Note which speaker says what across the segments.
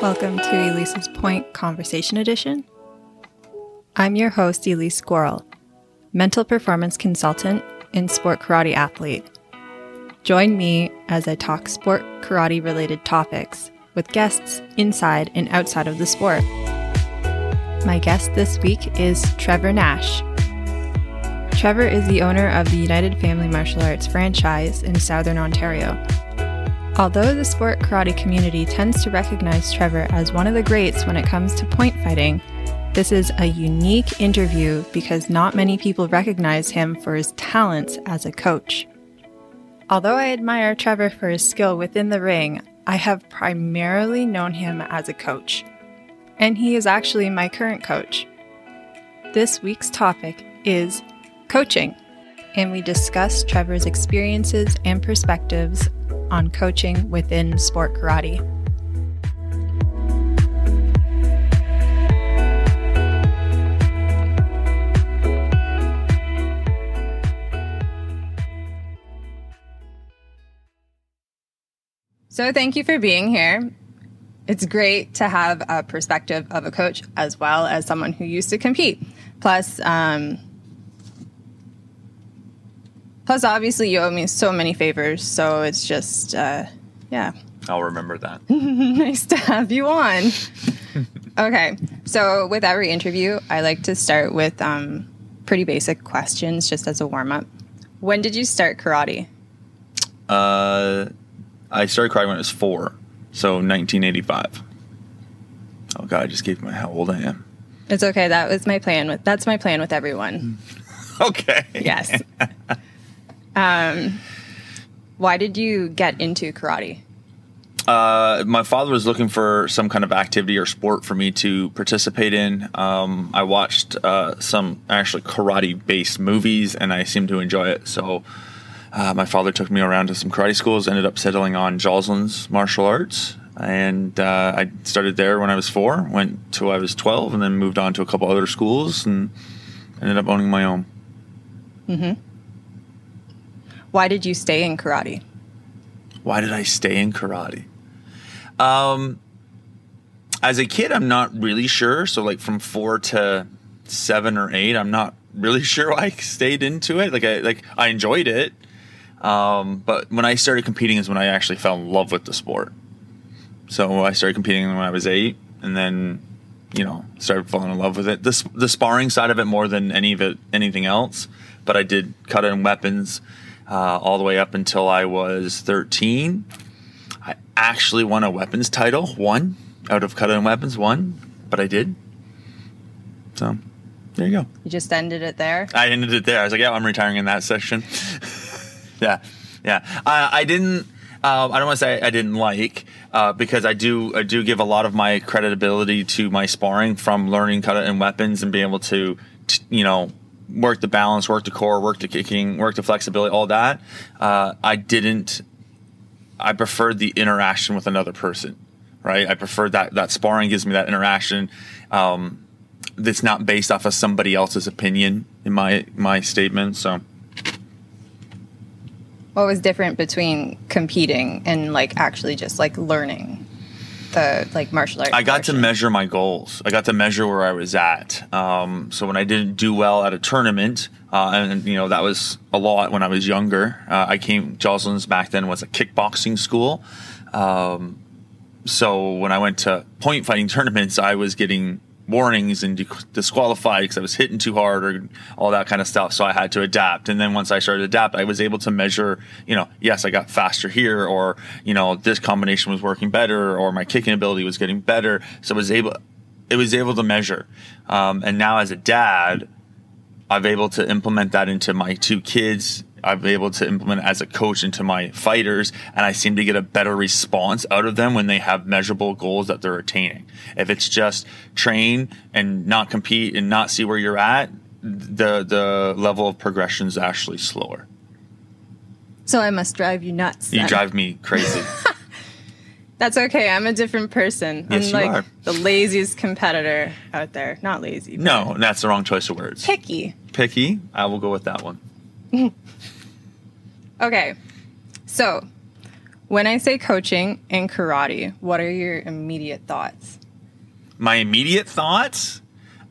Speaker 1: Welcome to Elise's Point Conversation Edition. I'm your host, Elise Squirrel, mental performance consultant and sport karate athlete. Join me as I talk sport karate related topics with guests inside and outside of the sport. My guest this week is Trevor Nash. Trevor is the owner of the United Family Martial Arts franchise in Southern Ontario. Although the sport karate community tends to recognize Trevor as one of the greats when it comes to point fighting, this is a unique interview because not many people recognize him for his talents as a coach. Although I admire Trevor for his skill within the ring, I have primarily known him as a coach. And he is actually my current coach. This week's topic is coaching, and we discuss Trevor's experiences and perspectives on coaching within sport karate. So, thank you for being here. It's great to have a perspective of a coach as well as someone who used to compete. Plus, um, plus, obviously, you owe me so many favors. So it's just, uh, yeah.
Speaker 2: I'll remember that.
Speaker 1: nice to have you on. okay, so with every interview, I like to start with um, pretty basic questions just as a warm up. When did you start karate?
Speaker 2: Uh, I started karate when I was four, so 1985. Oh god, I just gave my how old I am.
Speaker 1: It's okay. That was my plan with. That's my plan with everyone.
Speaker 2: Okay.
Speaker 1: Yes. Um, why did you get into karate?
Speaker 2: Uh, my father was looking for some kind of activity or sport for me to participate in. Um, I watched uh, some actually karate based movies and I seemed to enjoy it. So uh, my father took me around to some karate schools, ended up settling on Joslin's martial arts. And uh, I started there when I was four, went till I was 12, and then moved on to a couple other schools and ended up owning my own.
Speaker 1: Why did you stay in karate?
Speaker 2: why did I stay in karate? Um, as a kid, I'm not really sure. So, like from four to seven or eight, I'm not really sure why I stayed into it. Like, I like I enjoyed it, um, but when I started competing is when I actually fell in love with the sport. So I started competing when I was eight, and then you know started falling in love with it. The the sparring side of it more than any of it anything else. But I did cut in weapons uh, all the way up until I was 13. I actually won a weapons title, one out of cut in weapons, one, but I did. So there you go.
Speaker 1: You just ended it there.
Speaker 2: I ended it there. I was like, yeah, I'm retiring in that section. yeah, yeah. I, I didn't. Uh, I don't want to say I didn't like uh, because I do. I do give a lot of my credibility to my sparring from learning cut and weapons and being able to, t- you know, work the balance, work the core, work the kicking, work the flexibility, all that. Uh, I didn't. I preferred the interaction with another person, right? I preferred that that sparring gives me that interaction. Um, that's not based off of somebody else's opinion in my my statement. So
Speaker 1: What was different between competing and like actually just like learning the like martial arts?
Speaker 2: I got to measure my goals. I got to measure where I was at. Um, so when I didn't do well at a tournament, uh, and you know that was a lot when I was younger. Uh, I came Joslin's back then was a kickboxing school. Um, so when I went to point fighting tournaments, I was getting warnings and disqualified because I was hitting too hard or all that kind of stuff. So I had to adapt. And then once I started to adapt, I was able to measure, you know, yes, I got faster here, or you know, this combination was working better, or my kicking ability was getting better. So I was able, it was able to measure. Um, and now as a dad, I've able to implement that into my two kids. I've been able to implement as a coach into my fighters, and I seem to get a better response out of them when they have measurable goals that they're attaining. If it's just train and not compete and not see where you're at, the the level of progression is actually slower.
Speaker 1: So I must drive you nuts.
Speaker 2: You
Speaker 1: then.
Speaker 2: drive me crazy.
Speaker 1: That's okay. I'm a different person.
Speaker 2: Yes,
Speaker 1: I'm
Speaker 2: you
Speaker 1: like
Speaker 2: are.
Speaker 1: the laziest competitor out there. Not lazy.
Speaker 2: no, that's the wrong choice of words.
Speaker 1: Picky.
Speaker 2: Picky. I will go with that one.
Speaker 1: Okay. So, When I say coaching and karate, what are your immediate thoughts?
Speaker 2: My immediate thoughts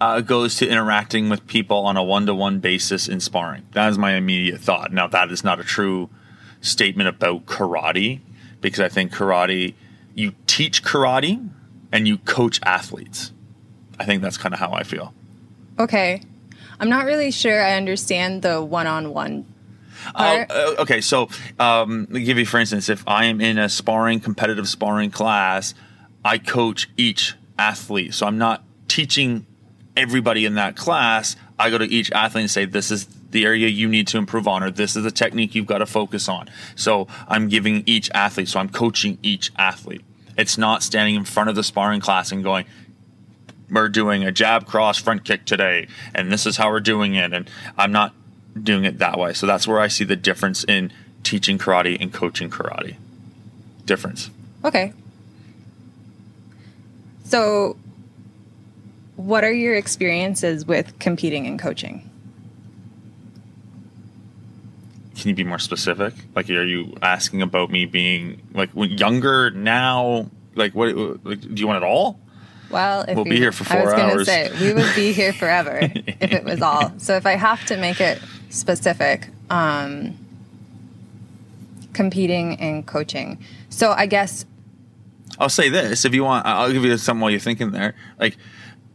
Speaker 2: uh, goes to interacting with people on a one-to-one basis in sparring. That is my immediate thought. Now, that is not a true statement about karate because I think karate, you teach karate and you coach athletes. I think that's kind of how I feel.
Speaker 1: Okay. I'm not really sure I understand the one on one.
Speaker 2: Uh, okay, so um, let me give you, for instance, if I am in a sparring, competitive sparring class, I coach each athlete. So I'm not teaching everybody in that class. I go to each athlete and say, this is the area you need to improve on, or this is the technique you've got to focus on. So I'm giving each athlete, so I'm coaching each athlete. It's not standing in front of the sparring class and going, we're doing a jab cross front kick today, and this is how we're doing it. And I'm not doing it that way. So that's where I see the difference in teaching karate and coaching karate. Difference.
Speaker 1: Okay. So, what are your experiences with competing and coaching?
Speaker 2: Can you be more specific? Like, are you asking about me being like younger now? Like, what? Like, do you want it all?
Speaker 1: Well, if
Speaker 2: we'll
Speaker 1: we,
Speaker 2: be here for four
Speaker 1: I was
Speaker 2: going
Speaker 1: to say we would be here forever if it was all. So if I have to make it specific, um, competing and coaching. So I guess
Speaker 2: I'll say this: if you want, I'll give you some while you're thinking there. Like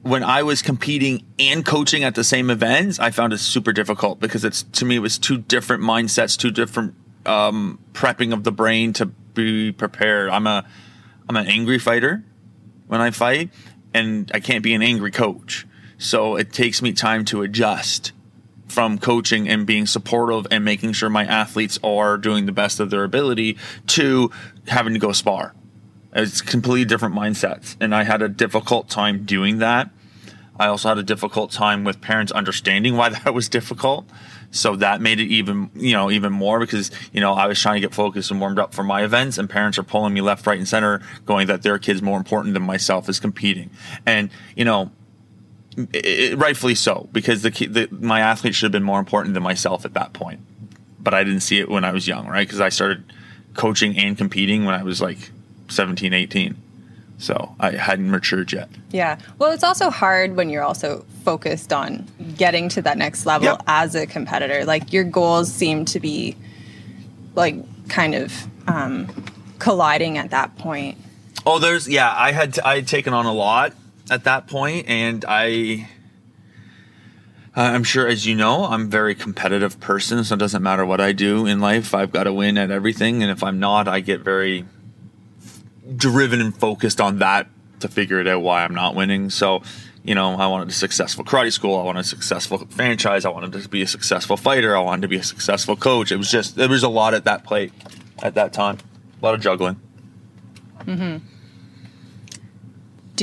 Speaker 2: when I was competing and coaching at the same events, I found it super difficult because it's to me it was two different mindsets, two different um, prepping of the brain to be prepared. I'm a I'm an angry fighter when I fight, and I can't be an angry coach. So it takes me time to adjust from coaching and being supportive and making sure my athletes are doing the best of their ability to having to go spar. It's completely different mindsets. And I had a difficult time doing that. I also had a difficult time with parents understanding why that was difficult. So that made it even, you know, even more because, you know, I was trying to get focused and warmed up for my events and parents are pulling me left, right, and center going that their kid's more important than myself is competing. And, you know, it, rightfully so because the, the my athlete should have been more important than myself at that point. But I didn't see it when I was young, right? Because I started coaching and competing when I was like 17, 18. So I hadn't matured yet.
Speaker 1: Yeah. Well, it's also hard when you're also focused on getting to that next level yep. as a competitor. Like your goals seem to be like kind of um, colliding at that point.
Speaker 2: Oh, there's yeah. I had t- I had taken on a lot at that point, and I. I'm sure, as you know, I'm a very competitive person, so it doesn't matter what I do in life. I've got to win at everything, and if I'm not, I get very driven and focused on that to figure it out why I'm not winning. So, you know, I wanted a successful karate school. I wanted a successful franchise. I wanted to be a successful fighter. I wanted to be a successful coach. It was just there was a lot at that plate at that time. A lot of juggling.
Speaker 1: hmm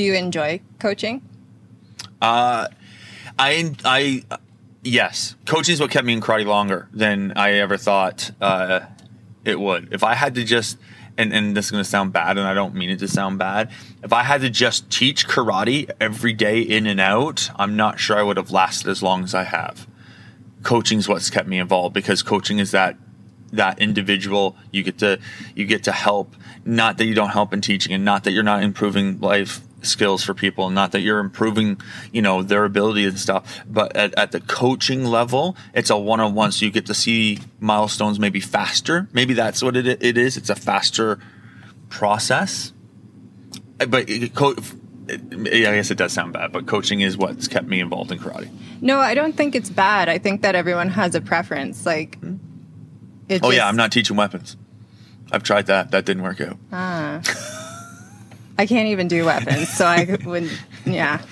Speaker 1: Do you enjoy coaching?
Speaker 2: Uh, I I yes, coaching is what kept me in karate longer than I ever thought uh, it would. If I had to just and, and this is going to sound bad, and I don't mean it to sound bad. If I had to just teach karate every day in and out, I'm not sure I would have lasted as long as I have. Coaching is what's kept me involved because coaching is that that individual you get to you get to help not that you don't help in teaching and not that you're not improving life skills for people not that you're improving you know their ability and stuff but at, at the coaching level it's a one-on-one so you get to see milestones maybe faster maybe that's what it, it is it's a faster process but co- yeah, I guess it does sound bad, but coaching is what's kept me involved in karate.
Speaker 1: No, I don't think it's bad. I think that everyone has a preference. Like,
Speaker 2: hmm? oh just... yeah, I'm not teaching weapons. I've tried that. That didn't work out.
Speaker 1: Ah. I can't even do weapons, so I wouldn't. yeah,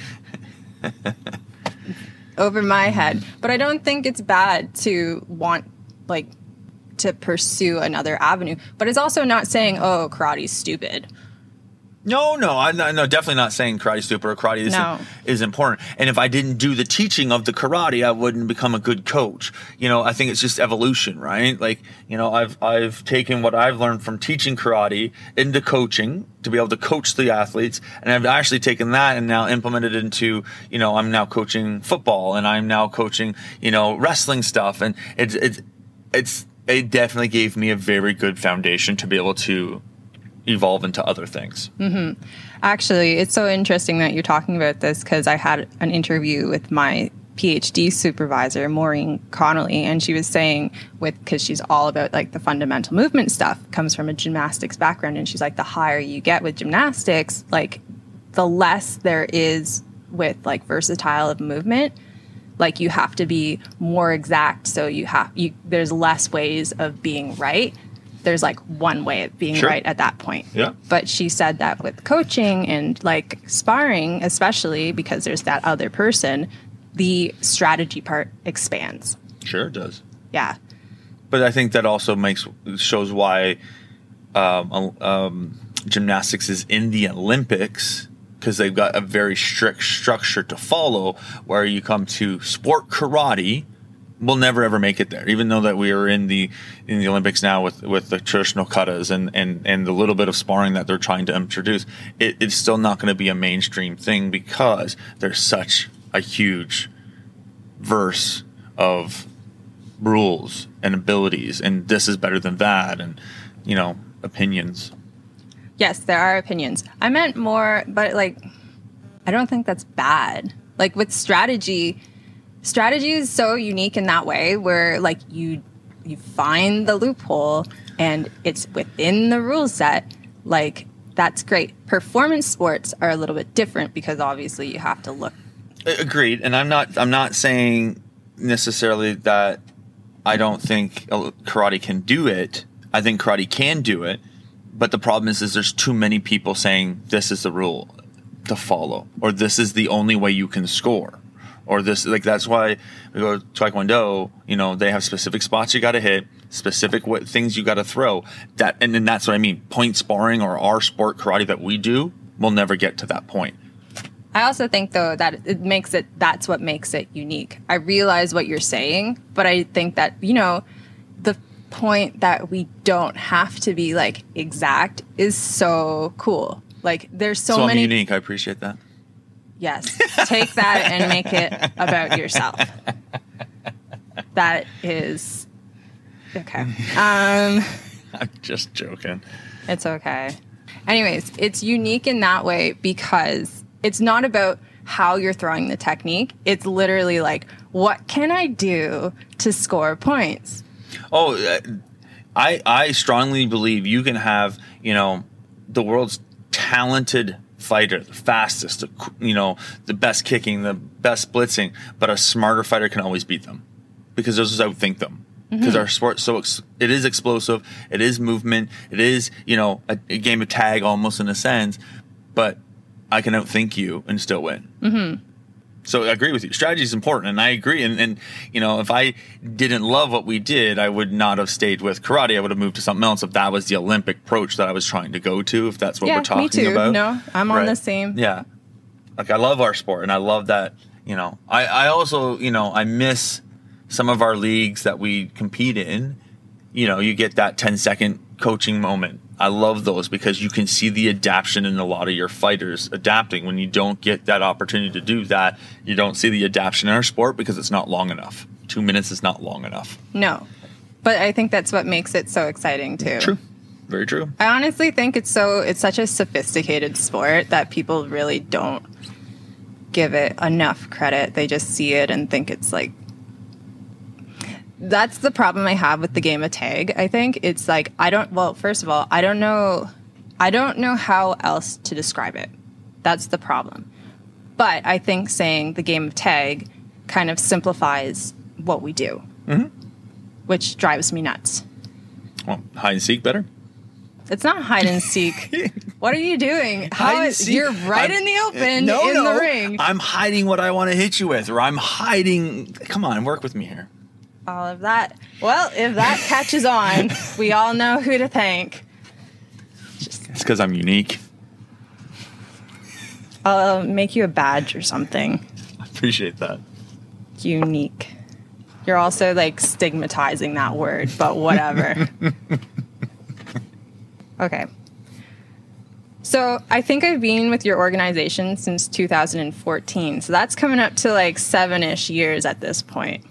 Speaker 1: over my head. But I don't think it's bad to want like to pursue another avenue. But it's also not saying, "Oh, karate's stupid."
Speaker 2: No, no, I'm not, no, definitely not saying karate stupid or karate is, no. is important. And if I didn't do the teaching of the karate, I wouldn't become a good coach. You know, I think it's just evolution, right? Like, you know, I've I've taken what I've learned from teaching karate into coaching to be able to coach the athletes, and I've actually taken that and now implemented into, you know, I'm now coaching football and I'm now coaching, you know, wrestling stuff, and it's it's it's it definitely gave me a very good foundation to be able to evolve into other things. Mm-hmm.
Speaker 1: Actually, it's so interesting that you're talking about this because I had an interview with my PhD supervisor, Maureen Connolly, and she was saying with because she's all about like the fundamental movement stuff, comes from a gymnastics background, and she's like the higher you get with gymnastics, like the less there is with like versatile of movement. Like you have to be more exact, so you have you there's less ways of being right. There's like one way of being
Speaker 2: Sure.
Speaker 1: right at that point.
Speaker 2: Yeah.
Speaker 1: But she said that with coaching and like sparring, especially because there's that other person, the strategy part expands.
Speaker 2: Sure, it does.
Speaker 1: Yeah.
Speaker 2: But I think that also makes shows why um, um, gymnastics is in the Olympics because they've got a very strict structure to follow. Where you come to sport karate, we'll never ever make it there. Even though that we are in the in the Olympics now with with the traditional katas and and and the little bit of sparring that they're trying to introduce, it, it's still not going to be a mainstream thing because there's such a huge verse of rules and abilities and this is better than that and you know opinions
Speaker 1: Yes, there are opinions. I meant more, but like, I don't think that's bad. Like with strategy, strategy is so unique in that way where like you you find the loophole and it's within the rule set. Like that's great. Performance sports are a little bit different because obviously you have to look.
Speaker 2: Agreed and i'm not i'm not saying necessarily that i don't think uh, karate can do it i think karate can do it but the problem is is there's too many people saying this is the rule to follow or this is the only way you can score or this like that's why we go to taekwondo you know they have specific spots you got to hit specific what things you got to throw. That and then that's what i mean. Point sparring or our sport karate that we do will never get to that point.
Speaker 1: I also think though that it makes it that's what makes it unique. I realize what you're saying, but I think that, you know, the point that we don't have to be like exact is so cool. Like there's so,
Speaker 2: so
Speaker 1: many
Speaker 2: unique. I appreciate that
Speaker 1: Yes. Take that and make it about yourself. That is okay. Um
Speaker 2: i'm just joking
Speaker 1: It's okay. Anyways, it's unique in that way because it's not about how you're throwing the technique. It's literally like, what can I do to score points?
Speaker 2: Oh, uh, I I strongly believe you can have you know the world's talented fighter, the fastest, the, you know the best kicking, the best blitzing, but a smarter fighter can always beat them because those just outthink them. Because our sport so ex- it is explosive, it is movement, it is you know a, a game of tag almost in a sense, but I can outthink you and still win. Mm-hmm. So I agree with you. Strategy is important, and I agree. And, and you know, if I didn't love what we did, I would not have stayed with karate. I would have moved to something else if that was the Olympic approach that I was trying to go to. If that's what
Speaker 1: Yeah,
Speaker 2: we're
Speaker 1: me
Speaker 2: talking
Speaker 1: too.
Speaker 2: about.
Speaker 1: No, I'm on the same-
Speaker 2: Yeah, like I love our sport, and I love that. You know, I I also you know I miss some of our leagues that we compete in. You know, you get that 10 second coaching moment. I love those because you can see the adaptation in a lot of your fighters adapting. When you don't get that opportunity to do that, you don't see the adaptation in our sport because it's not long enough. Two minutes is not long enough.
Speaker 1: No. But I think that's what makes it so exciting too. True.
Speaker 2: Very true.
Speaker 1: I honestly think it's so it's such a sophisticated sport that people really don't give it enough credit. They just see it and think it's like that's the problem I have with the game of tag. I think it's like I don't well, first of all, I don't know I don't know how else to describe it. That's the problem. But I think saying the game of tag kind of simplifies what we do. Mm-hmm. Which drives me nuts.
Speaker 2: Well, hide and seek better.
Speaker 1: It's not hide and seek. what are you doing? How is- you're right
Speaker 2: I'm-
Speaker 1: in the open
Speaker 2: No,
Speaker 1: in
Speaker 2: no.
Speaker 1: the ring.
Speaker 2: I'm hiding what I want to hit you with, or I'm hiding. Come on, work with me here.
Speaker 1: All of that. Well, if that catches on, we all know who to thank.
Speaker 2: It's because I'm unique.
Speaker 1: I'll um, make you a badge or something.
Speaker 2: I appreciate that.
Speaker 1: Unique. You're also like stigmatizing that word, but whatever. okay. So I think I've been with your organization since 2014. So that's coming up to like seven ish years at this point,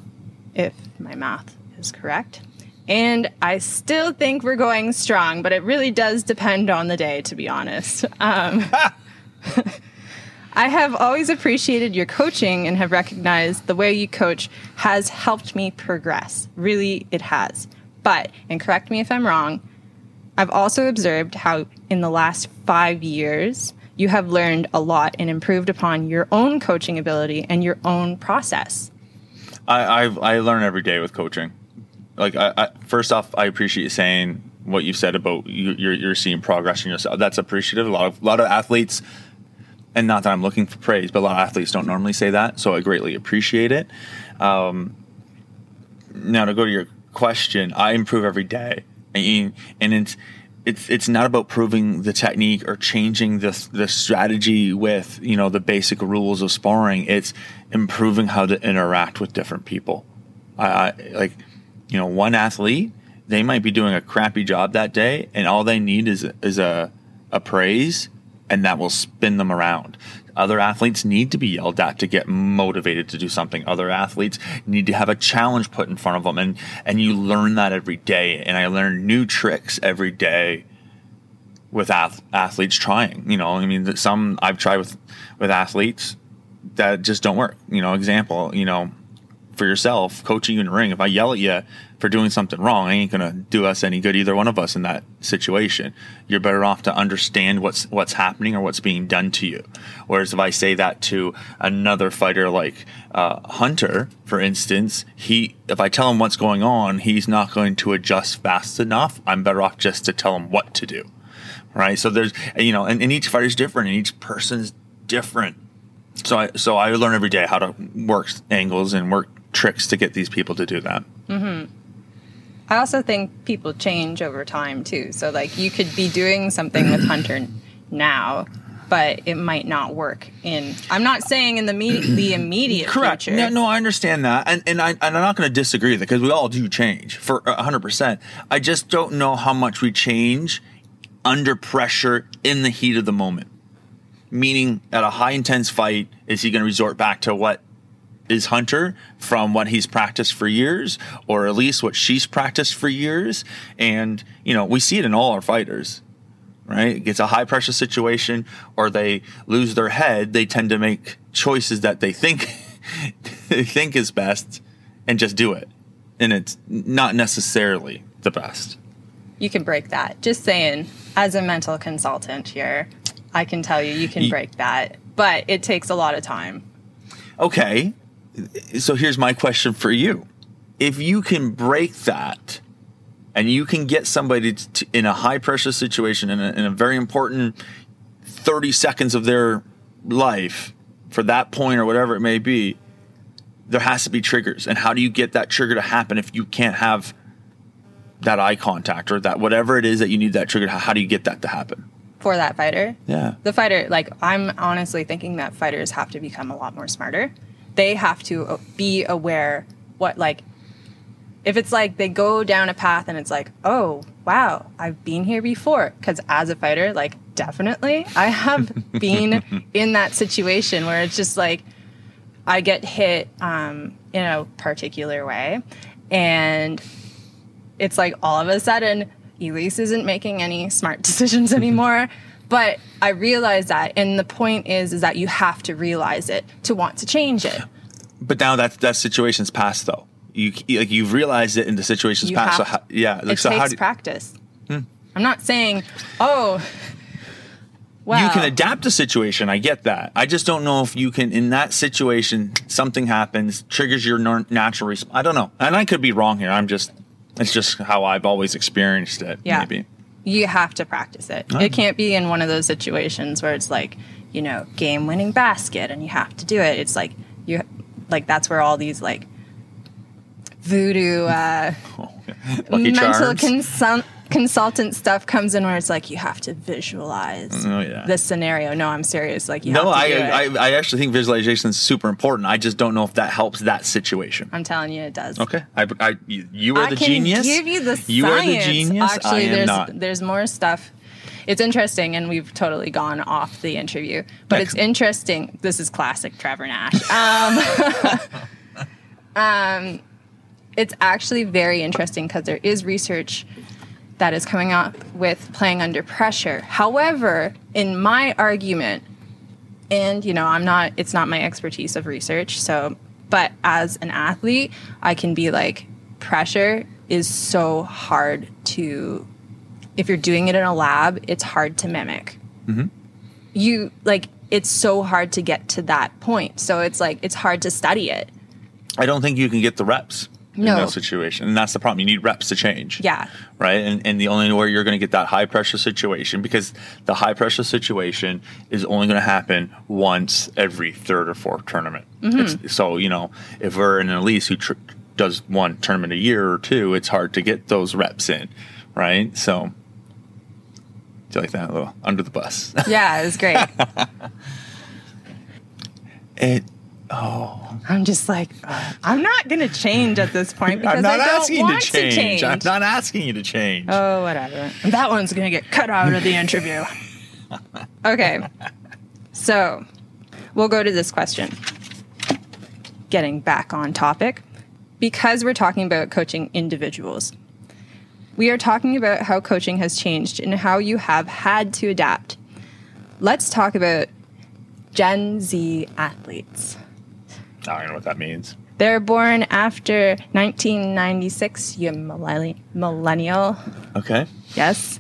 Speaker 1: if my math is correct. And I still think we're going strong, but it really does depend on the day, to be honest. Um, I have always appreciated your coaching and have recognized the way you coach has helped me progress. Really, it has. But, and correct me if I'm wrong, I've also observed how in the last five years, you have learned a lot and improved upon your own coaching ability and your own process.
Speaker 2: I I've, i learn every day with coaching. Like, I, I, first off, I appreciate you saying what you've said about you, you're, you're seeing progress in yourself. That's appreciative. A lot of a lot of athletes and not that I'm looking for praise, but a lot of athletes don't normally say that, so I greatly appreciate it. Um, now to go to your question, I improve every day, and, and it's it's it's not about proving the technique or changing the the strategy with you know the basic rules of sparring. It's improving how to interact with different people. I, I like you know one athlete they might be doing a crappy job that day, and all they need is is a a praise and that will spin them around. Other athletes need to be yelled at to get motivated to do something. Other athletes need to have a challenge put in front of them, and and you learn that every day. And I learn new tricks every day with ath- athletes trying. You know, I mean, some I've tried with with athletes that just don't work. You know, example, you know, for yourself, coaching in the ring. If I yell at you for doing something wrong, I ain't gonna do us any good, either one of us in that situation. You're better off to understand what's what's happening or what's being done to you. Whereas if I say that to another fighter like uh, Hunter, for instance, he if I tell him what's going on, he's not going to adjust fast enough. I'm better off just to tell him what to do. Right. So there's you know, and, and each fighter's different, and each person's different. So I so I learn every day how to work angles and work tricks to get these people to do that.
Speaker 1: Mm-hmm. I also think people change over time too. So like you could be doing something with Hunter now, but it might not work in. I'm not saying in the the immediate
Speaker 2: correct.
Speaker 1: Future.
Speaker 2: No, no, I understand that, and and I and I'm not going to disagree with it because we all do change for 100. percent I just don't know how much we change under pressure in the heat of the moment. Meaning, at a high intense fight, is he going to resort back to what is Hunter from what he's practiced for years, or at least what she's practiced for years. And, you know, we see it in all our fighters, right? It gets a high pressure situation or they lose their head. They tend to make choices that they think, they think is best and just do it. And it's not necessarily the best.
Speaker 1: You can break that. Just saying, as a mental consultant here, I can tell you, you can break that, but it takes a lot of time.
Speaker 2: Okay so here's my question for you. If you can break that and you can get somebody to, in a high pressure situation in a, in a very important 30 seconds of their life for that point or whatever it may be, there has to be triggers. And how do you get that trigger to happen if you can't have that eye contact or that whatever it is that you need that trigger? How do you get that to happen?
Speaker 1: For that fighter?
Speaker 2: Yeah.
Speaker 1: The fighter, like, I'm honestly thinking that fighters have to become a lot more smarter they have to be aware what like if it's like they go down a path and it's like oh wow i've been here before. Because as a fighter like definitely i have been in that situation where it's just like i get hit um, in a particular way. And it's like all of a sudden elise isn't making any smart decisions anymore but I realize that, and the point is, is that you have to realize it to want to change it.
Speaker 2: But now that that situation's past, though. You like you've realized it, and the situation's
Speaker 1: you
Speaker 2: past.
Speaker 1: So
Speaker 2: how, yeah,
Speaker 1: like,
Speaker 2: it
Speaker 1: so
Speaker 2: takes
Speaker 1: how do, practice. Hmm. I'm not saying, oh, well,
Speaker 2: you can adapt the situation. I get that. I just don't know if you can in that situation. Something happens, triggers your natural response. I don't know, and I could be wrong here. I'm just. It's just how I've always experienced it.
Speaker 1: Yeah.
Speaker 2: Maybe
Speaker 1: you have to practice it. Oh. It can't be in one of those situations where it's like, you know, game winning basket and you have to do it. It's like you like that's where all these like voodoo uh, oh, mental consult- consultant stuff comes in where it's like you have to visualize oh, yeah. this scenario. No, I'm serious. Like you no, I,
Speaker 2: I, I actually think visualization is super important. I just don't know if that helps that situation.
Speaker 1: I'm telling you, it does.
Speaker 2: Okay, I, I you are
Speaker 1: the
Speaker 2: genius.
Speaker 1: Give you the science.
Speaker 2: you are the genius.
Speaker 1: Actually, there's
Speaker 2: not.
Speaker 1: there's more stuff. It's interesting, and we've totally gone off the interview, but Next. it's interesting. This is classic Trevor Nash. Um, um, it's actually very interesting because there is research that is coming up with playing under pressure. However, in my argument, and you know, I'm not it's not my expertise of research, so but as an athlete, I can be like pressure is so hard to if you're doing it in a lab, it's hard to mimic. Mm-hmm. You like it's so hard to get to that point. So it's like it's hard to study it.
Speaker 2: I don't think you can get the reps
Speaker 1: No.
Speaker 2: in that situation. And that's the problem. You need reps to change.
Speaker 1: Yeah.
Speaker 2: Right. And, and the only way you're going to get that high pressure situation, because the high pressure situation is only going to happen once every third or fourth tournament. Mm-hmm. It's, so, you know, if we're in an Elise who tr- does one tournament a year or two, it's hard to get those reps in. Right. So, do you like that? A little under the bus.
Speaker 1: Yeah, it was great.
Speaker 2: it, Oh.
Speaker 1: I'm just like, I'm not going to change at this point because
Speaker 2: I'm not
Speaker 1: I don't
Speaker 2: asking you
Speaker 1: want
Speaker 2: to change.
Speaker 1: change.
Speaker 2: I'm not asking you to change.
Speaker 1: Oh, whatever. That one's going to get cut out of the interview. Okay. So we'll go to this question. Getting back on topic. Because we're talking about coaching individuals, we are talking about how coaching has changed and how you have had to adapt. Let's talk about Gen Z athletes.
Speaker 2: I don't know what that means.
Speaker 1: They're born after 1996, you millenni- millennial.
Speaker 2: Okay.
Speaker 1: Yes.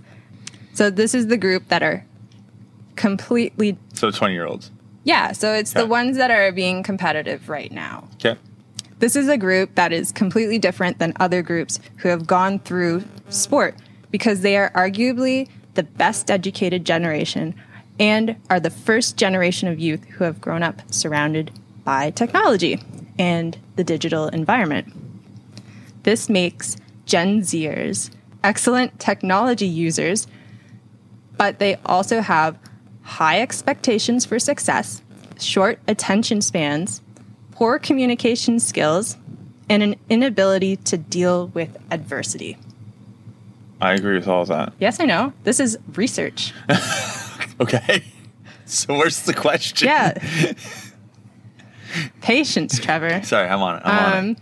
Speaker 1: So this is the group that are completely
Speaker 2: So 20 year olds.
Speaker 1: yeah, so it's the ones that are being competitive right now.
Speaker 2: Okay.
Speaker 1: This is a group that is completely different than other groups who have gone through sport because they are arguably the best educated generation and are the first generation of youth who have grown up surrounded by technology and the digital environment. This makes Gen Zers excellent technology users, but they also have high expectations for success, short attention spans, poor communication skills, and an inability to deal with adversity.
Speaker 2: I agree with all of that.
Speaker 1: Yes, I know. This is research.
Speaker 2: Okay. So where's the question?
Speaker 1: Yeah. Patience, Trevor.
Speaker 2: Sorry, I'm on it. I'm on
Speaker 1: Um,
Speaker 2: it.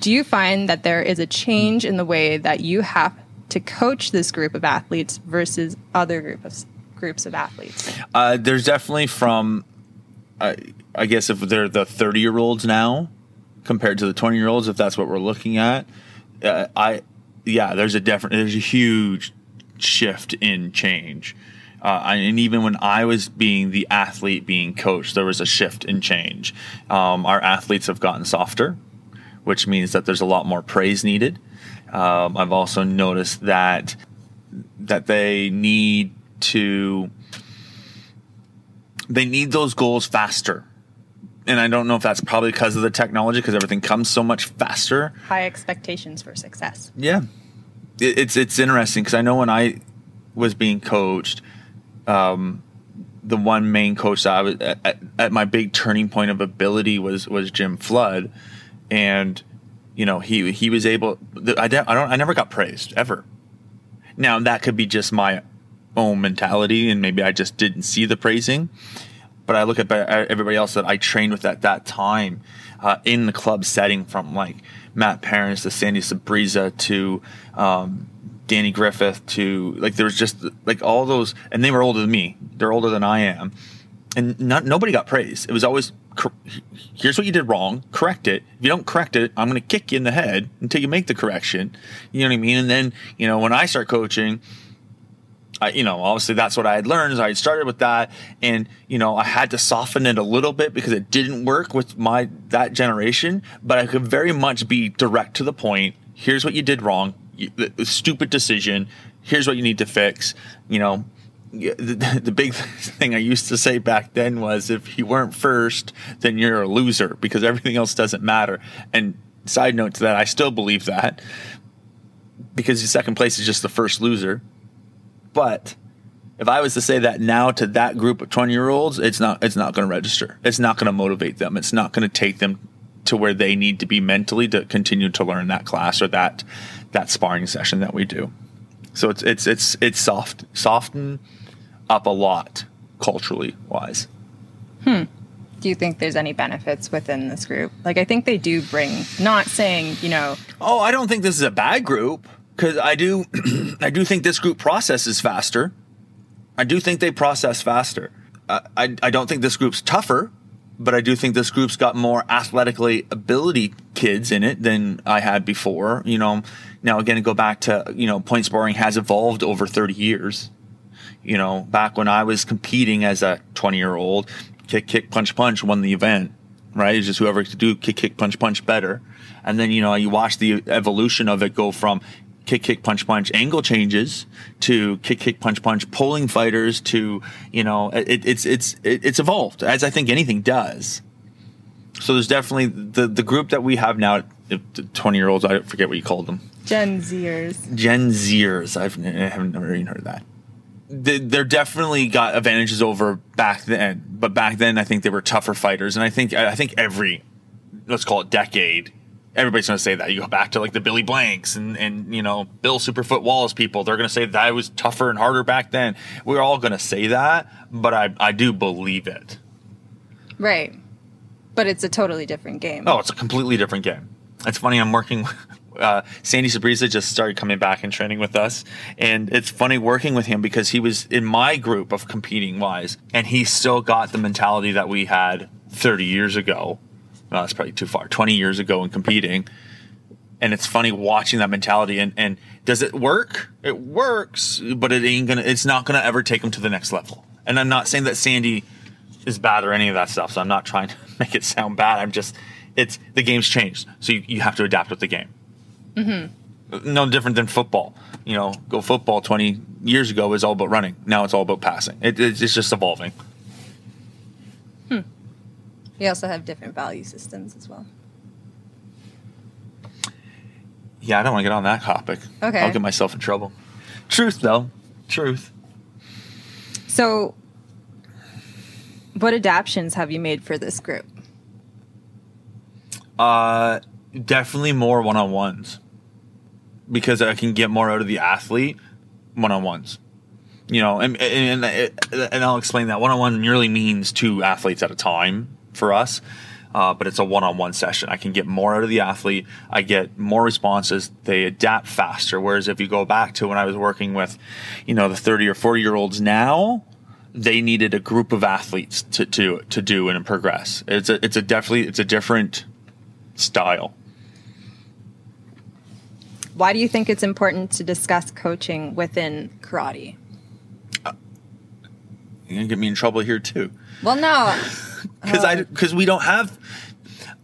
Speaker 1: Do you find that there is a change in the way that you have to coach this group of athletes versus other group of, groups of athletes?
Speaker 2: Uh, there's definitely from, I I guess if they're the 30 year olds now compared to the 20 year olds, if that's what we're looking at, uh, I, yeah, there's a different, there's a huge shift in change. Uh, and even when I was being the athlete being coached, there was a shift in change. Um, our athletes have gotten softer, which means that there's a lot more praise needed. Um, I've also noticed that that they need to they need those goals faster. And I don't know if that's probably because of the technology, because everything comes so much faster.
Speaker 1: High expectations for success.
Speaker 2: Yeah, it, it's it's interesting because I know when I was being coached, um, the one main coach that I was at, at, my big turning point of ability was was Jim Flood, and you know he he was able. I don't I don't I never got praised ever. Now that could be just my own mentality, and maybe I just didn't see the praising. But I look at everybody else that I trained with at that time uh, in the club setting, from like Matt Parents to Sandy Sabriza to um, Danny Griffith to like there was just like all those, and they were older than me. They're older than I am, and not nobody got praised. It was always here's what you did wrong, correct it. If you don't correct it, I'm going to kick you in the head until you make the correction. You know what I mean? And then you know when I start coaching. I, you know, obviously that's what I had learned. Is I had started with that, and you know, I had to soften it a little bit because it didn't work with my that generation. But I could very much be direct to the point. Here's what you did wrong. Stupid decision. Here's what you need to fix. You know, the, the big thing I used to say back then was, if you weren't first, then you're a loser because everything else doesn't matter. And side note to that, I still believe that because second place is just the first loser. But if I was to say that now to that group of 20 year olds, it's not it's not going to register. It's not going to motivate them. It's not going to take them to where they need to be mentally to continue to learn that class or that that sparring session that we do. So it's it's it's it's soft soften up a lot culturally wise. Hmm.
Speaker 1: do you think there's any benefits within this group? Like, I think they do bring, not saying, you know,
Speaker 2: Oh, I don't think this is a bad group because I do, I do think this group processes faster. I do think they process faster. I, I, I don't think this group's tougher, but I do think this group's got more athletically ability kids in it than I had before. You know, now again, to go back to you know, point scoring has evolved over 30 years. You know, back when I was competing as a 20 year old, kick, kick, punch, punch won the event, right? It's just whoever could do kick, kick, punch, punch better. And then, you know, you watch the evolution of it go from kick, kick, punch, punch angle changes to kick, kick, punch, punch pulling fighters to, you know, it, it's, it's, it's evolved as I think anything does. So there's definitely the, the group that we have now, 20 year olds, I forget what you called them.
Speaker 1: Gen Zers.
Speaker 2: Gen Zers. I've, I haven't never even heard of that they're definitely got advantages over back then, but back then I think they were tougher fighters, and I think I think every let's call it decade, everybody's going to say that. You go back to like the Billy Blanks and and you know Bill Superfoot Wallace people, they're going to say that I was tougher and harder back then. We're all going to say that, but I I do believe it.
Speaker 1: Right, but it's a totally different game.
Speaker 2: Oh, it's a completely different game. It's funny. I'm working uh, Sandy Sabriza just started coming back and training with us, and it's funny working with him because he was in my group of competing wise, and he still got the mentality that we had 30 years ago. Well, that's probably too far. 20 years ago in competing, and it's funny watching that mentality. And, and does it work? It works, but it ain't gonna. It's not gonna ever take him to the next level. And I'm not saying that Sandy is bad or any of that stuff. So I'm not trying to make it sound bad. I'm just it's the game's changed, so you, you have to adapt with the game. Mm-hmm. No different than football. You know, go football 20 years ago was all about running. Now it's all about passing. It, it's just evolving.
Speaker 1: Hmm. We also have different value systems as well.
Speaker 2: Yeah, I don't want to get on that topic.
Speaker 1: Okay.
Speaker 2: I'll get myself in trouble. Truth, though. Truth.
Speaker 1: So, what adaptations have you made for this group?
Speaker 2: Uh, definitely more one on ones because I can get more out of the athlete one on ones. You know, and, and and I'll explain that one on one merely means two athletes at a time for us. Uh, but it's a one-on-one session. I can get more out of the athlete. I get more responses. They adapt faster. Whereas if you go back to when I was working with, you know, the 30 or 40 year olds now, they needed a group of athletes to, to, to do and progress. It's a, it's a definitely, it's a different style.
Speaker 1: Why do you think it's important to discuss coaching within karate?
Speaker 2: You're gonna get me in trouble here too.
Speaker 1: Well, no,
Speaker 2: because I because we don't have.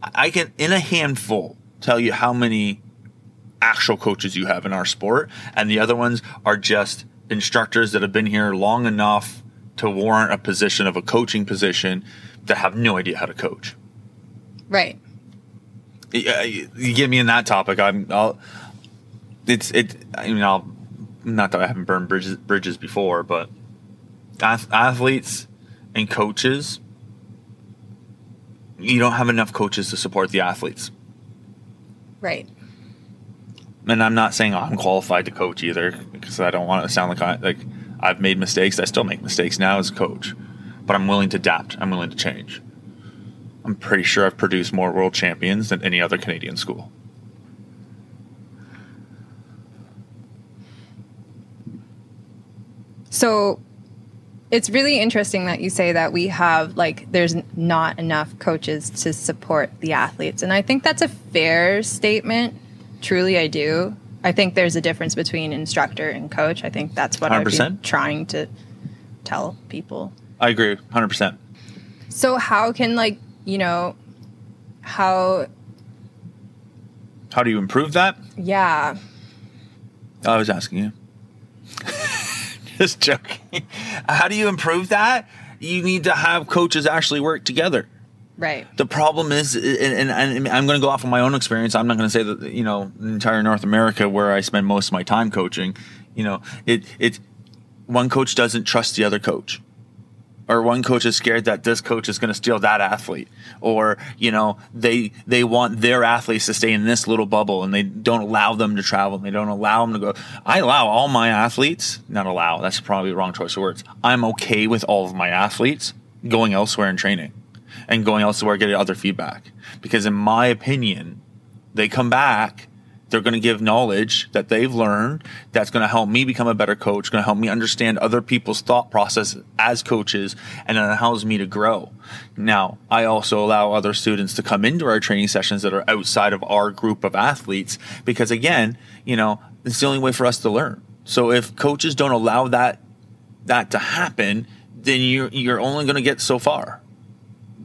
Speaker 2: I can in a handful tell you how many actual coaches you have in our sport, and the other ones are just instructors that have been here long enough to warrant a position of a coaching position that have no idea how to coach.
Speaker 1: Right.
Speaker 2: You, uh, you get me in that topic. I'm. I'll. It's it. I mean, I'll. Not that I haven't burned bridges bridges before, but athletes and coaches you don't have enough coaches to support the athletes.
Speaker 1: Right.
Speaker 2: And I'm not saying I'm qualified to coach either because I don't want it to sound like I like I've made mistakes. I still make mistakes now as a coach, but I'm willing to adapt. I'm willing to change. I'm pretty sure I've produced more world champions than any other Canadian school.
Speaker 1: So it's really interesting that you say that we have like there's not enough coaches to support the athletes and i think that's a fair statement. Truly i do. I think there's a difference between instructor and coach. I think that's what i am trying to tell people.
Speaker 2: I agree 100%
Speaker 1: so how can like you know how
Speaker 2: how do you improve that?
Speaker 1: Yeah.
Speaker 2: I was asking you Just joking. How do you improve that? You need to have coaches actually work together.
Speaker 1: Right.
Speaker 2: The problem is, and, and, and I'm going to go off of my own experience. I'm not going to say that you know entire North America where I spend most of my time coaching. You know, it it one coach doesn't trust the other coach or one coach is scared that this coach is going to steal that athlete. Or you know they they want their athletes to stay in this little bubble and they don't allow them to travel. And they don't allow them to go. I allow all my athletes not allow that's probably the wrong choice of words. I'm okay with all of my athletes going elsewhere in training and going elsewhere, getting other feedback. Because in my opinion, they come back, they're going to give knowledge that they've learned that's going to help me become a better coach, going to help me understand other people's thought process as coaches, and it allows me to grow. Now, I also allow other students to come into our training sessions that are outside of our group of athletes because, again, you know, it's the only way for us to learn. So if coaches don't allow that that to happen, then you're you're only going to get so far.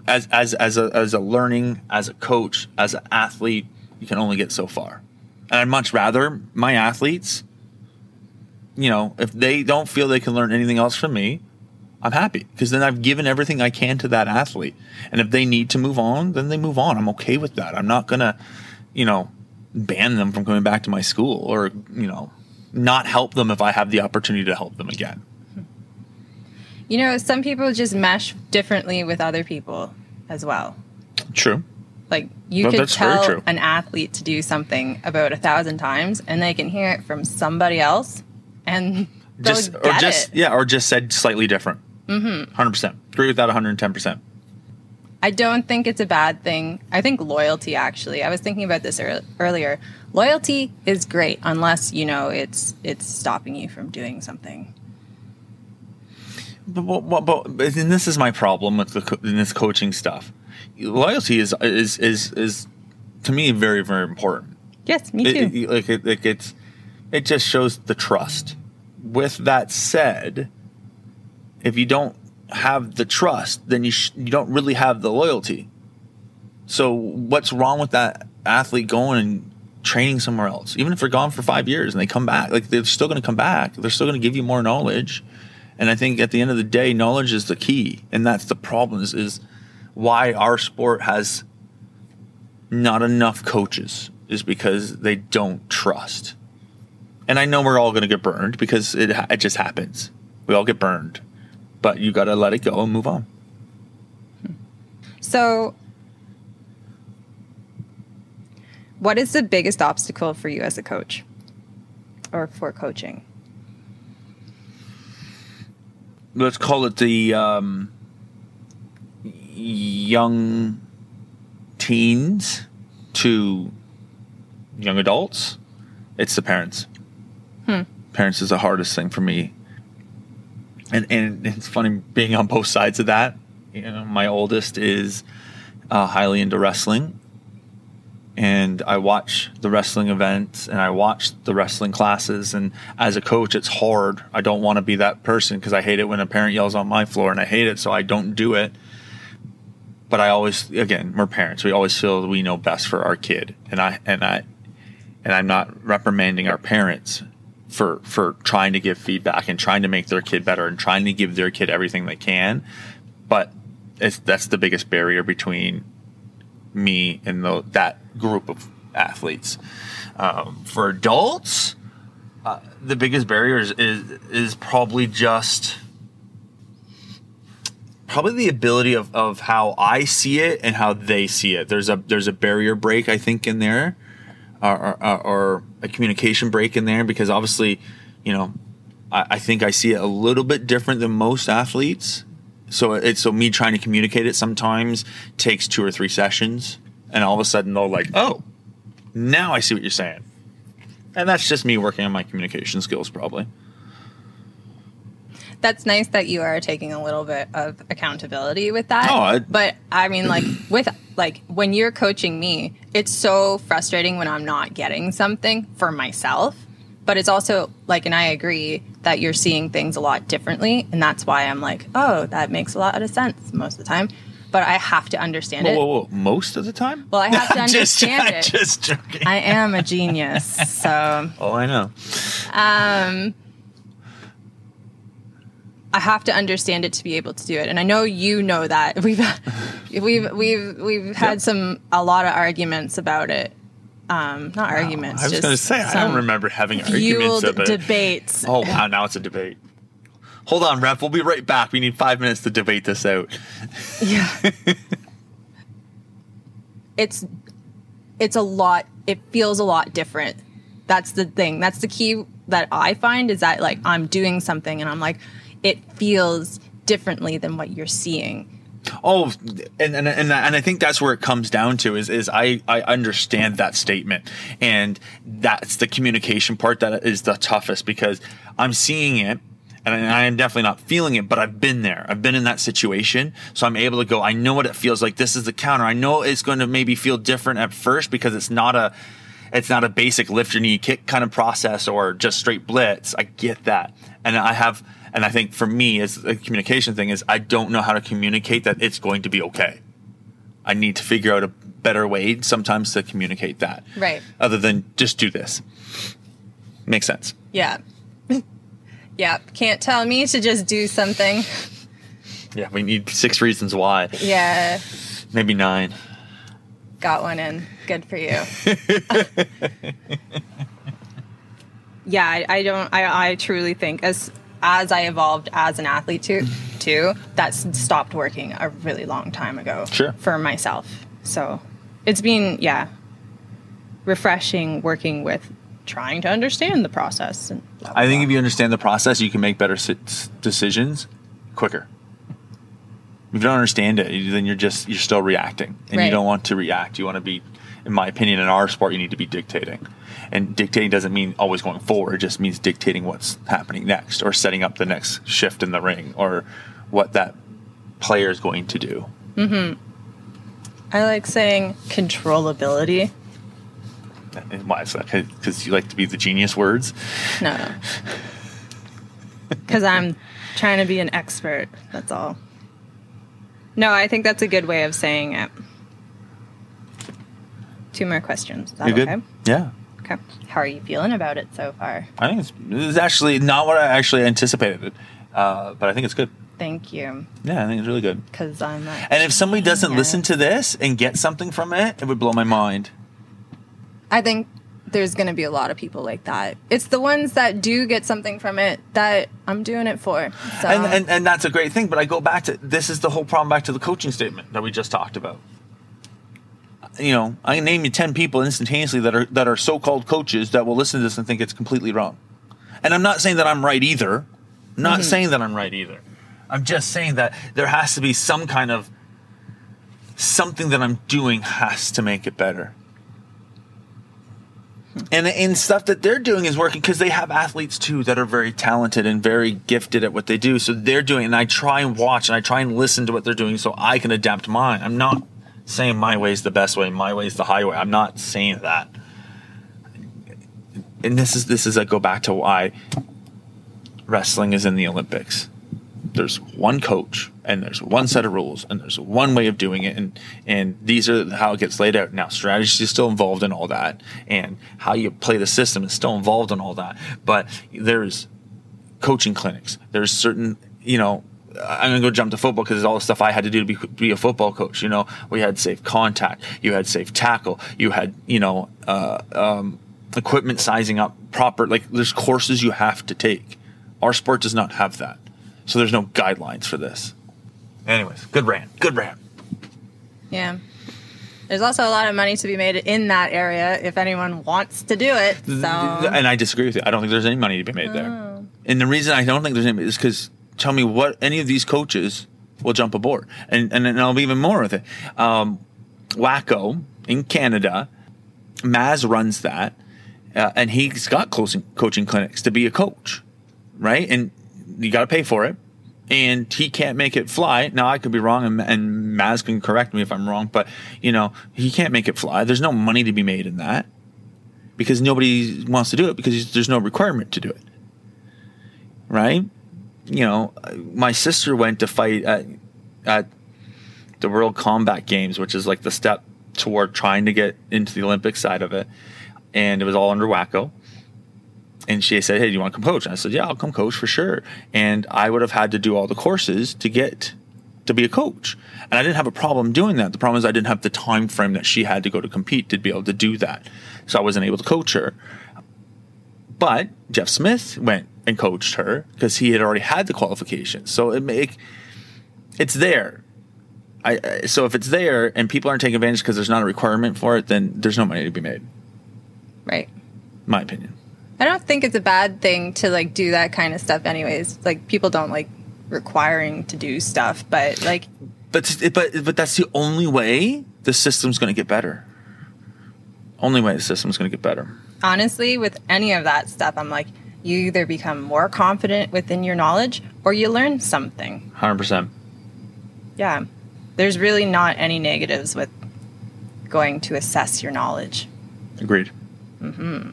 Speaker 2: As as as a as a learning as a coach as an athlete, you can only get so far. And I'd much rather my athletes, you know, if they don't feel they can learn anything else from me, I'm happy because then I've given everything I can to that athlete. And if they need to move on, then they move on. I'm okay with that. I'm not gonna, you know, ban them from coming back to my school or you know, not help them if I have the opportunity to help them again.
Speaker 1: You know, some people just mesh differently with other people as well.
Speaker 2: True.
Speaker 1: Like you
Speaker 2: No,
Speaker 1: could tell an athlete to do something about a thousand times, and they can hear it from somebody else, and
Speaker 2: Just or just
Speaker 1: it.
Speaker 2: yeah, or just said slightly different. Mm-hmm. Hundred percent. Agree with that. One hundred and ten percent.
Speaker 1: I don't think it's a bad thing. I think loyalty actually. I was thinking about this ear- earlier. Loyalty is great unless you know it's it's stopping you from doing something.
Speaker 2: But, but, but, but and this is my problem with the co- in this coaching stuff. Loyalty is is is is to me very very important.
Speaker 1: Yes, me
Speaker 2: It-
Speaker 1: too.
Speaker 2: it- like it, like it's it just shows the trust. With that said, if you don't have the trust, then you sh- you don't really have the loyalty. So what's wrong with that athlete going and training somewhere else? Even if they're gone for five years and they come back, like they're still going to come back. They're still going to give you more knowledge. And I think at the end of the day, knowledge is the key, and that's the problem. Is, is why our sport has not enough coaches is because they don't trust. And I know we're all going to get burned because it it just happens. We all get burned, but you got to let it go and move on.
Speaker 1: So, what is the biggest obstacle for you as a coach or for coaching?
Speaker 2: Let's call it the um, young teens to young adults. It's the parents. Parents is the hardest thing for me. And and it's funny being on both sides of that. You know, my oldest is uh, highly into wrestling, and I watch the wrestling events and I watch the wrestling classes. And as a coach, it's hard. I don't want to be that person because I hate it when a parent yells on my floor, and I hate it, so I don't do it. But I always, again, we're parents. We always feel we know best for our kid, and I and I and I'm not reprimanding our parents for for trying to give feedback and trying to make their kid better and trying to give their kid everything they can. But it's that's the biggest barrier between me and the, that group of athletes. Um, for adults, uh, the biggest barrier is, is is probably just probably the ability of, of how I see it and how they see it. There's a there's a barrier break I think in there, or, or, or a communication break in there because obviously, you know, I, I think I see it a little bit different than most athletes. So it's so me trying to communicate it sometimes takes two or three sessions, and all of a sudden they're like, oh, now I see what you're saying, and that's just me working on my communication skills probably.
Speaker 1: That's nice that you are taking a little bit of accountability with that.
Speaker 2: Oh, I-
Speaker 1: but I mean, like with like when you're coaching me, it's so frustrating when I'm not getting something for myself. But it's also like, and I agree that you're seeing things a lot differently, and that's why I'm like, oh, that makes a lot of sense most of the time. But I have to understand
Speaker 2: Whoa,
Speaker 1: it.
Speaker 2: whoa, whoa! Most of the time?
Speaker 1: Well, I have to
Speaker 2: just,
Speaker 1: understand
Speaker 2: I'm
Speaker 1: it.
Speaker 2: just joking.
Speaker 1: I am a genius, so
Speaker 2: oh, I know.
Speaker 1: um, I have to understand it to be able to do it. And I know you know that we've we've we've we've had
Speaker 2: Yep.
Speaker 1: some a lot of arguments about it. Um, not arguments.
Speaker 2: I was
Speaker 1: just
Speaker 2: going to say I don't remember having
Speaker 1: fueled
Speaker 2: arguments of it.
Speaker 1: debates.
Speaker 2: Oh wow! Now it's a debate. Hold on, ref. We'll be right back. We need five minutes to debate this out.
Speaker 1: Yeah. it's it's a lot it feels a lot different. That's the thing. That's the key that I find is that like I'm doing something and I'm like it feels differently than what you're seeing.
Speaker 2: Oh, and, and and and I think that's where it comes down to is is I I understand that statement, and that's the communication part that is the toughest because I'm seeing it. And I am definitely not feeling it, but I've been there. I've been in that situation. So I'm able to go, I know what it feels like. This is the counter. I know it's going to maybe feel different at first because it's not a, it's not a basic lift your knee kick kind of process or just straight blitz. I get that. And I have, and I think for me, as a communication thing, is I don't know how to communicate that it's going to be okay. I need to figure out a better way sometimes to communicate that.
Speaker 1: Right.
Speaker 2: Other than just do this. Makes sense.
Speaker 1: Yeah. yeah. Can't tell me to just do something.
Speaker 2: Yeah, we need six reasons why.
Speaker 1: Yeah.
Speaker 2: Maybe nine.
Speaker 1: Got one in. Good for you. yeah, I, I don't. I, I truly think as as I evolved as an athlete too, too, that's stopped working a really long time ago.
Speaker 2: Sure.
Speaker 1: For myself, so it's been yeah, refreshing working with trying to understand the process. And blah, blah,
Speaker 2: I think if you understand the process, you can make better decisions quicker. If you don't understand it, then you're just you're still reacting, and you don't want to react. You want to be, in my opinion, in our sport, you need to be dictating, and dictating doesn't mean always going forward. It just means dictating what's happening next, or setting up the next shift in the ring, or what that player is going to do. Hmm.
Speaker 1: I like saying controllability.
Speaker 2: Why is that? Because you like to be the genius words.
Speaker 1: No, no. Because I'm trying to be an expert. That's all. No, I think that's a good way of saying it. Two more questions. Is that
Speaker 2: You good?
Speaker 1: okay?
Speaker 2: Yeah.
Speaker 1: Okay. How are you feeling about it so far?
Speaker 2: I think it's, it's actually not what I actually anticipated, uh, but I think it's good.
Speaker 1: Thank you.
Speaker 2: Yeah, I think it's really good.
Speaker 1: Because I'm like,
Speaker 2: And if somebody doesn't
Speaker 1: Yeah.
Speaker 2: listen to this and get something from it, it would blow my mind.
Speaker 1: I think there's going to be a lot of people like that. It's the ones that do get something from it that I'm doing it for. So,
Speaker 2: And, and and that's a great thing. But I go back to this is the whole problem back to the coaching statement that we just talked about. You know, I can name you ten people instantaneously that are that are so called coaches that will listen to this and think it's completely wrong. And I'm not saying that I'm right either. I'm not mm-hmm. saying that I'm right either. I'm just saying that there has to be some kind of something that I'm doing has to make it better. Hmm. And and stuff that they're doing is working because they have athletes too that are very talented and very gifted at what they do. So they're doing, and I try and watch and I try and listen to what they're doing so I can adapt mine. I'm not saying my way is the best way, my way is the highway. I'm not saying that. And this is this is I go back to why wrestling is in the Olympics. There's one coach and there's one set of rules and there's one way of doing it and and these are how it gets laid out. Now strategy is still involved in all that and how you play the system is still involved in all that. But there's coaching clinics. There's certain, you know, I'm gonna go jump to football because it's all the stuff I had to do to be, be a football coach. You know, we had safe contact, you had safe tackle, you had, you know, uh, um, equipment sizing up proper. Like there's courses you have to take. Our sport does not have that, so there's no guidelines for this. Anyways, good rant, good rant.
Speaker 1: yeah. There's also a lot of money to be made in that area if anyone wants to do it. So,
Speaker 2: And I disagree with you. I don't think there's any money to be made there. And the reason I don't think there's any is because tell me what any of these coaches will jump aboard, and and, and I'll be even more with it. Um, WAKO in Canada, Maz runs that, uh, and he's got coaching coaching clinics to be a coach, right? And you got to pay for it. And he can't make it fly. Now I could be wrong, and, and Maz can correct me if I'm wrong. But you know he can't make it fly. There's no money to be made in that because nobody wants to do it because there's no requirement to do it. Right? You know, my sister went to fight at, at the World Combat Games, which is like the step toward trying to get into the Olympic side of it. And it was all under WAKO. And she said, Hey, do you want to come coach? And I said, Yeah, I'll come coach for sure. And I would have had to do all the courses to get to be a coach. And I didn't have a problem doing that. The problem is I didn't have the time frame that she had to go to compete to be able to do that. So I wasn't able to coach her. But Jeff Smith went and coached her because he had already had the qualifications. So it make it's there. I, I so if it's there and people aren't taking advantage because there's not a requirement for it, then there's no money to be made.
Speaker 1: right.
Speaker 2: My opinion.
Speaker 1: I don't think it's a bad thing to like do that kind of stuff anyways. Like people don't like requiring to do stuff, but like
Speaker 2: But but but that's the only way the system's going to get better. Only way the system's going to get better.
Speaker 1: Honestly, with any of that stuff, I'm like, you either become more confident within your knowledge or you learn something.
Speaker 2: Hundred percent.
Speaker 1: Yeah, there's really not any negatives with going to assess your knowledge.
Speaker 2: Agreed. Mm-hmm.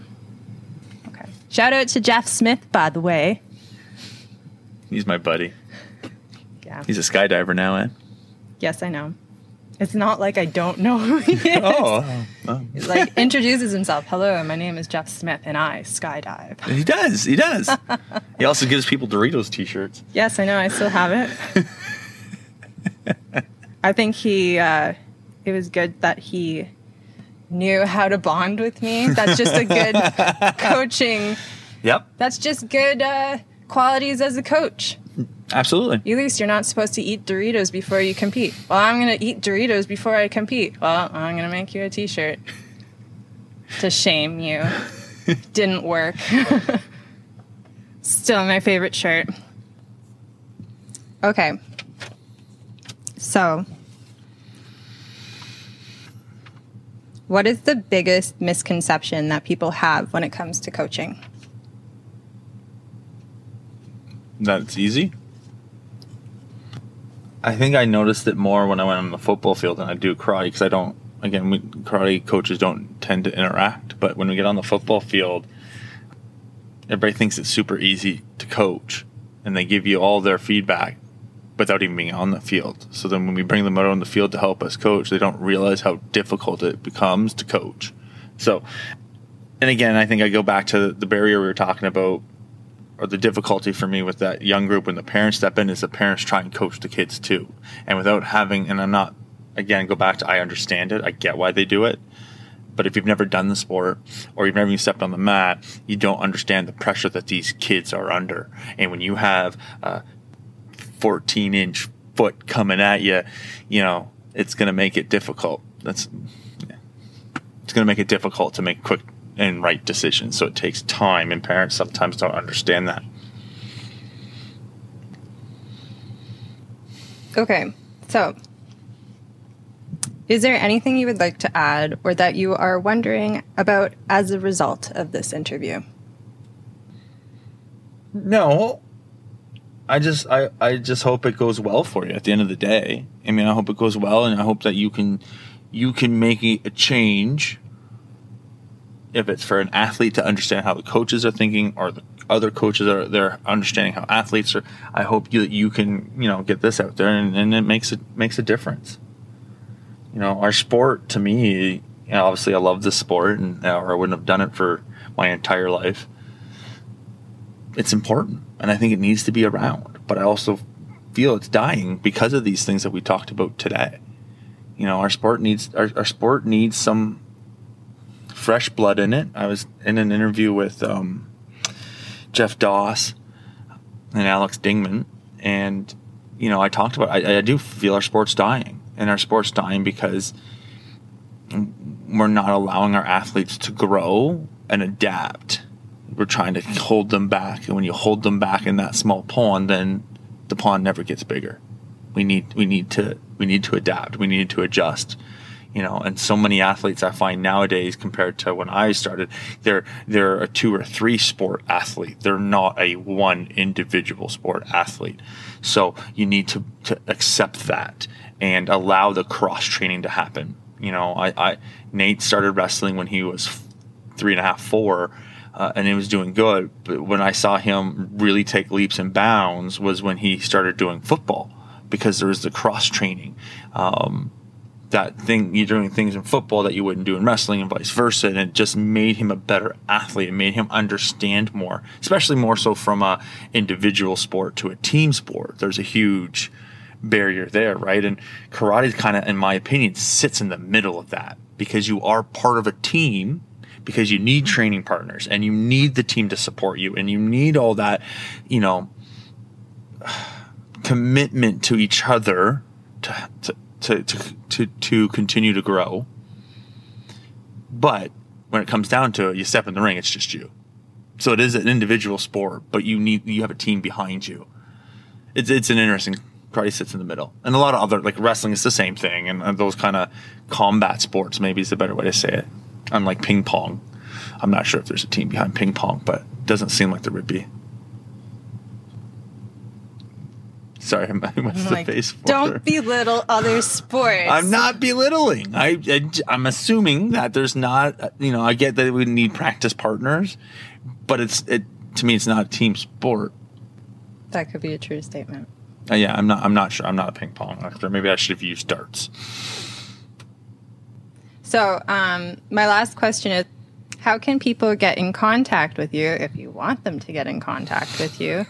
Speaker 1: Okay. Shout out to Jeff Smith, by the way.
Speaker 2: He's my buddy.
Speaker 1: Yeah.
Speaker 2: He's a skydiver now, eh?
Speaker 1: Yes, I know. It's not like I don't know who he is.
Speaker 2: Oh, oh.
Speaker 1: Like introduces himself. Hello, my name is Jeff Smith, and I skydive.
Speaker 2: he does. He does. he also gives people Doritos T-shirts.
Speaker 1: Yes, I know. I still have it. I think he. Uh, it was good that he knew how to bond with me. That's just a good coaching.
Speaker 2: Yep,
Speaker 1: That's just good uh, qualities as a coach.
Speaker 2: Absolutely.
Speaker 1: At least you're not supposed to eat Doritos before you compete. Well, I'm going to eat Doritos before I compete. Well, I'm going to make you a t shirt to shame you. Didn't work. Still my favorite shirt. Okay. So, what is the biggest misconception that people have when it comes to coaching?
Speaker 2: That's easy. I think I noticed it more when I went on the football field than I do karate because I don't. Again, we, karate coaches don't tend to interact, but when we get on the football field, everybody thinks it's super easy to coach, and they give you all their feedback without even being on the field. So then, when we bring them out on the field to help us coach, they don't realize how difficult it becomes to coach. So, and again, I think I go back to the barrier we were talking about or the difficulty for me with that young group when the parents step in is the parents try and coach the kids too. And without having, and I'm not, again, go back to I understand it, I get why they do it. But if you've never done the sport or you've never even stepped on the mat, you don't understand the pressure that these kids are under. And when you have a 14 inch foot coming at you, you know, it's going to make it difficult. That's, yeah. it's going to make it difficult to make quick and right decisions. So it takes time, and parents sometimes don't understand that.
Speaker 1: Okay, so is there anything you would like to add or that you are wondering about as a result of this interview?
Speaker 2: No, I just I, I just hope it goes well for you at the end of the day. I mean, I hope it goes well, and I hope that you can you can make a a change. If it's for an athlete to understand how the coaches are thinking, or the other coaches are they're understanding how athletes are, I hope you you can you know get this out there, and, and it makes it makes a difference. You know, our sport to me, you know, obviously I love this sport, and or I wouldn't have done it for my entire life it's important and I think it needs to be around. But I also feel it's dying because of these things that we talked about today. You know, our sport needs our, our sport needs some fresh blood in it. I was in an interview with um, Jeff Doss and Alex Dingman, and you know, I talked about I, I do feel our sport's dying, and our sport's dying because we're not allowing our athletes to grow and adapt. We're trying to hold them back and when you hold them back in that small pond then the pond never gets bigger. We need we need to we need to adapt. We need to adjust you know and so many athletes i find nowadays compared to when i started they're they're a two or three sport athlete they're not a one individual sport athlete so you need to to accept that and allow the cross training to happen you know i i nate started wrestling when he was three and a half four uh, and he was doing good. But when I saw him really take leaps and bounds was when he started doing football because there was the cross training. Um, that thing you're doing things in football that you wouldn't do in wrestling and vice versa, and it just made him a better athlete. It made him understand more, especially more so from a individual sport to a team sport. There's a huge barrier there, right? And karate kind of, in my opinion, sits in the middle of that because you are part of a team because you need training partners and you need the team to support you and you need all that, you know, commitment to each other to, to, to, to, to, to continue to grow. But when it comes down to it, you step in the ring, it's just you. So it is an individual sport, but you need you have a team behind you. It's it's an interesting Karate sits in the middle, and a lot of other like wrestling is the same thing, and, and those kind of combat sports maybe is the better way to say it. Unlike ping pong, I'm not sure if there's a team behind ping pong, but it doesn't seem like there would be. Sorry, what's the
Speaker 1: Like,
Speaker 2: face for?
Speaker 1: don't belittle other sports.
Speaker 2: I'm not belittling. I, I am assuming that there's not. You know, I get that we need practice partners, but it's it to me. It's not a team sport.
Speaker 1: That could be a true statement.
Speaker 2: Uh, yeah, I'm not. I'm not sure. I'm not a ping pong actor. Maybe I should have used darts.
Speaker 1: So, um, my last question is how can people get in contact with you if you want them to get in contact with you?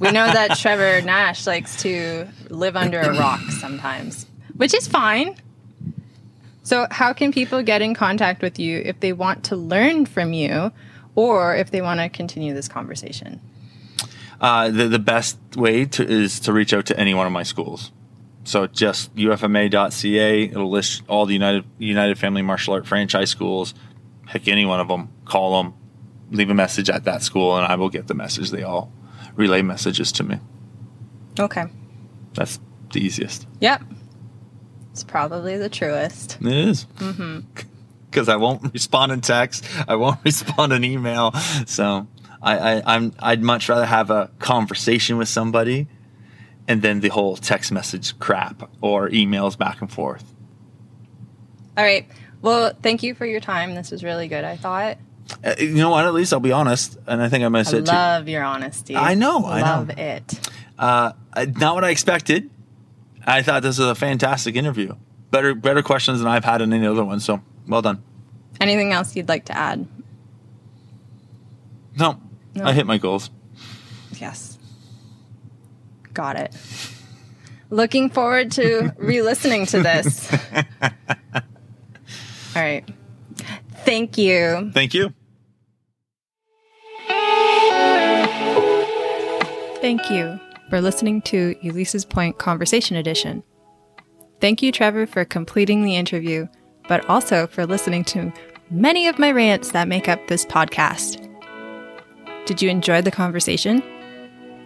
Speaker 1: We know that Trevor Nash likes to live under a rock sometimes, which is fine. So, how can people get in contact with you if they want to learn from you or if they want to continue this conversation?
Speaker 2: Uh, the the best way to is to reach out to any one of my schools. So just ufma.ca. It'll list all the United United Family Martial Art franchise schools. Pick any one of them. Call them. Leave a message at that school, and I will get the message. They all relay messages to me.
Speaker 1: Okay.
Speaker 2: That's the easiest.
Speaker 1: Yep. It's probably the truest.
Speaker 2: It is. Mm-hmm. Because I won't respond in text. I won't respond in email. So I, I, I'm I'd much rather have a conversation with somebody, and then the whole text message crap or emails back and forth.
Speaker 1: All right. Well, thank you for your time. This was really good, I thought.
Speaker 2: Uh, you know what? At least I'll be honest, and I think I'm gonna
Speaker 1: I
Speaker 2: say it too.
Speaker 1: love your honesty.
Speaker 2: I know, I know.
Speaker 1: love it.
Speaker 2: Uh, not what I expected. I thought this was a fantastic interview. Better better questions than I've had in any other one. So well done.
Speaker 1: Anything else you'd like to add?
Speaker 2: No,
Speaker 1: No.
Speaker 2: I hit my goals.
Speaker 1: Yes. Got it. Looking forward to re listening to this. All right. Thank you.
Speaker 2: Thank you.
Speaker 1: Thank you for listening to Ulysses Point Conversation Edition. Thank you, Trevor, for completing the interview, but also for listening to many of my rants that make up this podcast. Did you enjoy the conversation?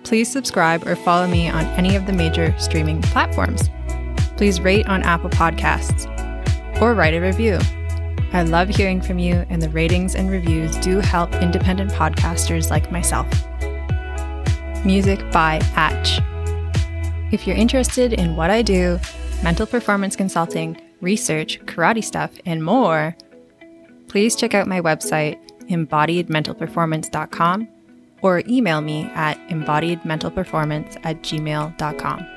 Speaker 1: Please subscribe or follow me on any of the major streaming platforms. Please rate on Apple Podcasts or write a review. I love hearing from you, and the ratings and reviews do help independent podcasters like myself music by Atch. If you're interested in what I do, mental performance consulting, research, karate stuff, and more, please check out my website, embodiedmentalperformance.com, or email me at embodiedmentalperformance at gmail.com.